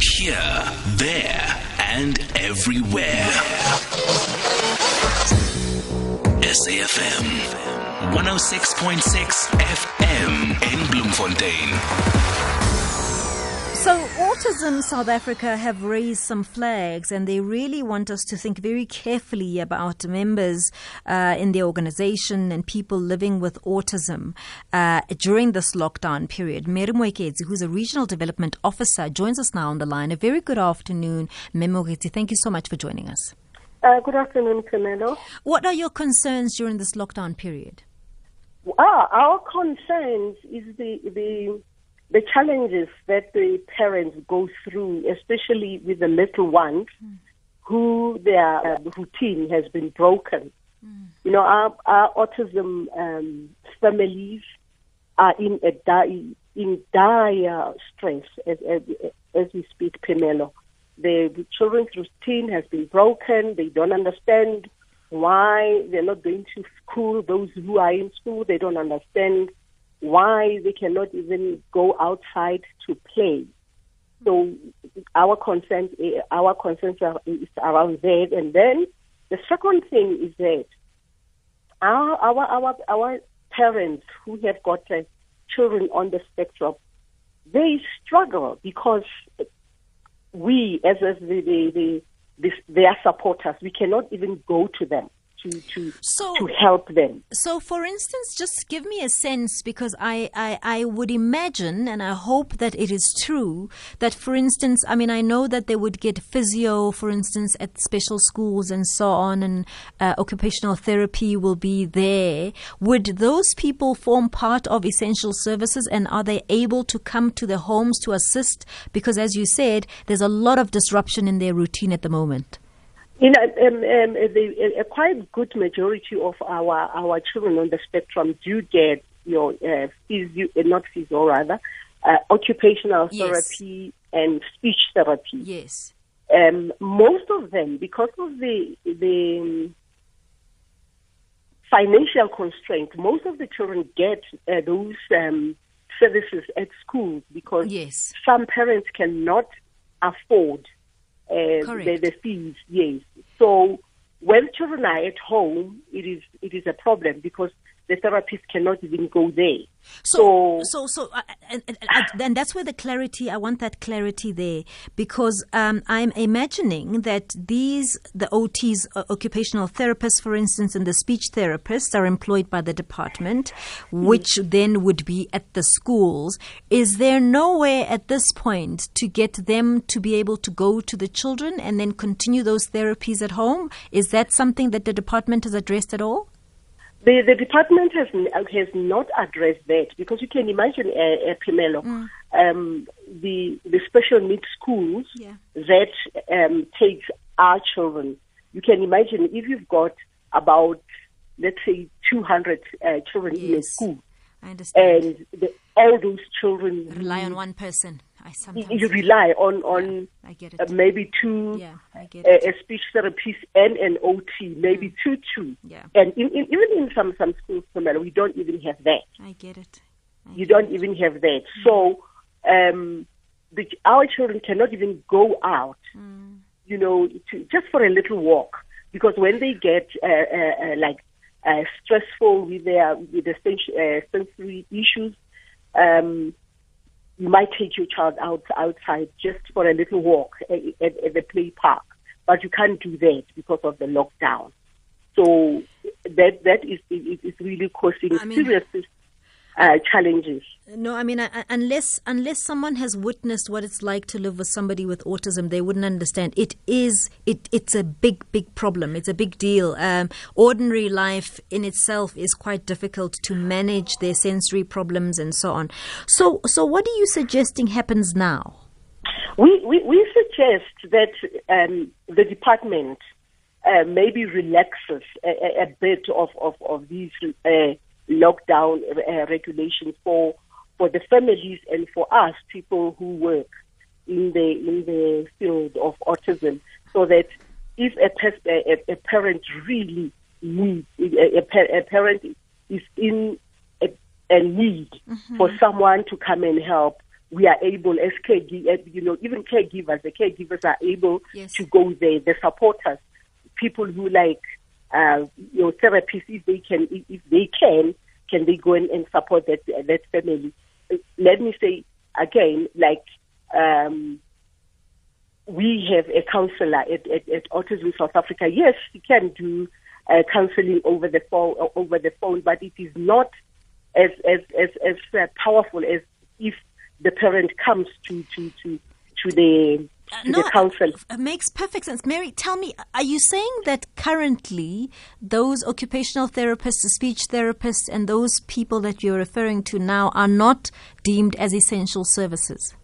Here, there, and everywhere. SAFM 106.6 FM in Bloemfontein. Autism South Africa have raised some flags and they really want us to think very carefully about members uh, in the organization and people living with autism uh, during this lockdown period. Mary who's a regional development officer, joins us now on the line. A very good afternoon, Memoketsi. Thank you so much for joining us. Uh, good afternoon, Camelo. What are your concerns during this lockdown period? Ah, our concerns is the the the challenges that the parents go through, especially with the little ones, mm. who their uh, routine has been broken. Mm. You know, our, our autism um, families are in a di- in dire stress as, as, as we speak, Pamelo. The children's routine has been broken. They don't understand why they're not going to school. Those who are in school, they don't understand why they cannot even go outside to play. So our concern, our concerns is around that. And then the second thing is that our our our, our parents who have got uh, children on the spectrum, they struggle because we, as, as the, the, the, the, their supporters, we cannot even go to them to to so, to help them. So, for instance, just give me a sense because I, I I would imagine and I hope that it is true that, for instance, I mean I know that they would get physio, for instance, at special schools and so on, and uh, occupational therapy will be there. Would those people form part of essential services, and are they able to come to the homes to assist? Because, as you said, there's a lot of disruption in their routine at the moment. You know, um, um, the, a quite good majority of our our children on the spectrum do get your uh, physio, uh, not physio rather, uh, occupational yes. therapy and speech therapy. Yes. Um, most of them, because of the the um, financial constraint, most of the children get uh, those um, services at schools because yes. some parents cannot afford uh, the, the fees. Yes. So when children are at home, it is it is a problem because the therapist cannot even go there. So, so, so, so uh, and, and, and, that's where the clarity. I want that clarity there because um, I'm imagining that these the OTs, uh, occupational therapists, for instance, and the speech therapists are employed by the department, which mm. then would be at the schools. Is there no way at this point to get them to be able to go to the children and then continue those therapies at home? Is that something that the department has addressed at all? The, the department has has not addressed that because you can imagine, uh, uh, Pimelo, mm. um, the the special needs schools yeah. that um, takes our children. You can imagine if you've got about let's say 200 uh, children yes. in a school, I understand. and the, all those children rely on one person. I sometimes you rely on on yeah, I get it. Uh, maybe two yeah, I get it. a speech therapist and an OT, maybe mm. two two. Yeah. And in, in, even in some some schools, we don't even have that. I get it. I you get don't it. even have that. Mm. So, um, the, our children cannot even go out. Mm. You know, to, just for a little walk because when they get uh, uh, uh like uh, stressful with their with the uh, sensory issues. Um, you might take your child out outside just for a little walk at, at, at the play park, but you can't do that because of the lockdown. So that that is is really causing I mean, serious uh, challenges. No, I mean, unless unless someone has witnessed what it's like to live with somebody with autism, they wouldn't understand. It is it it's a big big problem. It's a big deal. Um, ordinary life in itself is quite difficult to manage their sensory problems and so on. So so what are you suggesting happens now? We we, we suggest that um, the department uh, maybe relaxes a, a, bit of of, of these. Uh, lockdown uh, regulations for for the families and for us people who work in the in the field of autism, so that if a, a, a parent really needs a, a, parent is in a, a need mm-hmm. for someone to come and help, we are able as caregivers, you know, even caregivers, the caregivers are able Yes. to go there, the supporters, people who like, uh, know, therapists, if they can, if, they can, can they go in and support that that family? Let me say again, like, um, we have a counselor at, at, at Autism South Africa. Yes, she can do uh, counseling over the phone, over the phone, but it is not as as as, as powerful as if the parent comes to to to to the to the council. It makes perfect sense. Mary, tell me, are you saying that currently those occupational therapists, speech therapists, and those people that you're referring to now are not deemed as essential services?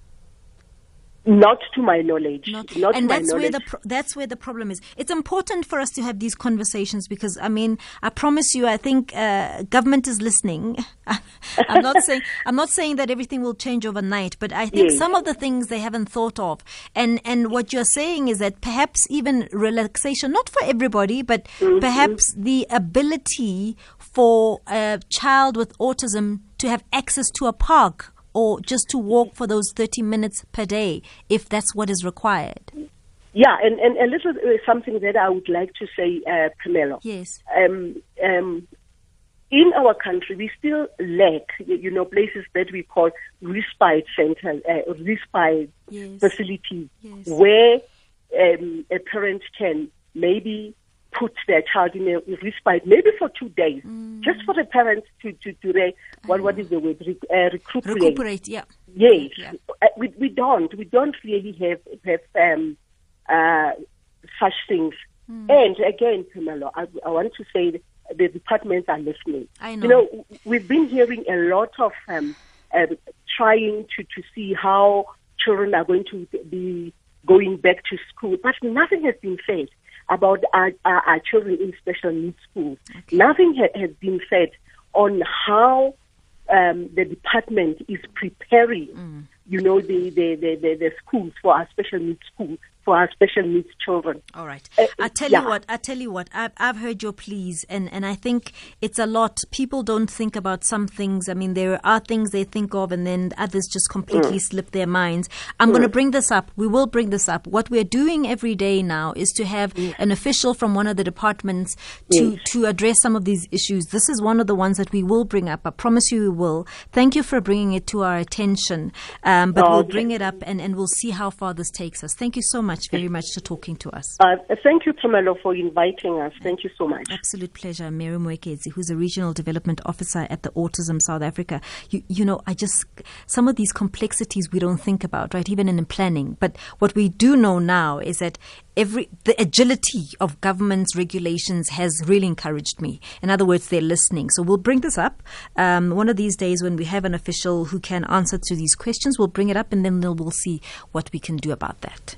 Not to my knowledge. Not, Not, and to my that's where knowledge. the pro- that's where the problem is. It's important for us to have these conversations because I mean, I promise you, I think uh, government is listening. I'm not saying I'm not saying that everything will change overnight, but I think Yes. some of the things they haven't thought of, and and what you're saying is that perhaps even relaxation, not for everybody, but Mm-hmm. perhaps the ability for a child with autism to have access to a park or just to walk for those 30 minutes per day if that's what is required. Yeah, and, and a little uh, something that I would like to say, uh, Pamela. Yes. Um, um, in our country, we still lack, you know, places that we call respite centers, uh, respite Yes. facilities, Yes. where um, a parent can maybe put their child in a respite, maybe for two days, Mm. just for the parents to to to re, what what is the word Re, uh, recuperate. Recuperate, yeah. Yes, Yeah. Uh, we we don't we don't really have have um, uh, such things. Hmm. And again, Pamela, I, I want to say the departments are listening. I know. You know. know, we've been hearing a lot of um, um, trying to to see how children are going to be going back to school, but nothing has been said about our, our, our children in special needs schools. Nothing ha- has been said on how um, the department is preparing, Mm. you know, the, the, the, the, the schools for our special needs schools, for our special needs children. All right. Uh, I tell yeah. you what. I tell you what. I've I've heard your pleas, and and I think it's a lot. People don't think about some things. I mean, there are things they think of, and then others just completely Mm. slip their minds. I'm going to bring this up. We will bring this up. What we're doing every day now is to have an official from one of the departments to Yes. to address some of these issues. This is one of the ones that we will bring up. I promise you we will. Thank you for bringing it to our attention. Um, but we'll Okay. bring it up, and and we'll see how far this takes us. Thank you so much, very much, for talking to us. Uh, thank you, Pamela, for inviting us. Thank you so much. Absolute pleasure. Mary Moeketsi, who's a regional development officer at the Autism South Africa. You, you know, I just, some of these complexities we don't think about, right? Even in planning. But what we do know now is that every, the agility of government's regulations has really encouraged me. In other words, they're listening. So we'll bring this up. Um, one of these days when we have an official who can answer to these questions, we'll bring it up and then we'll see what we can do about that.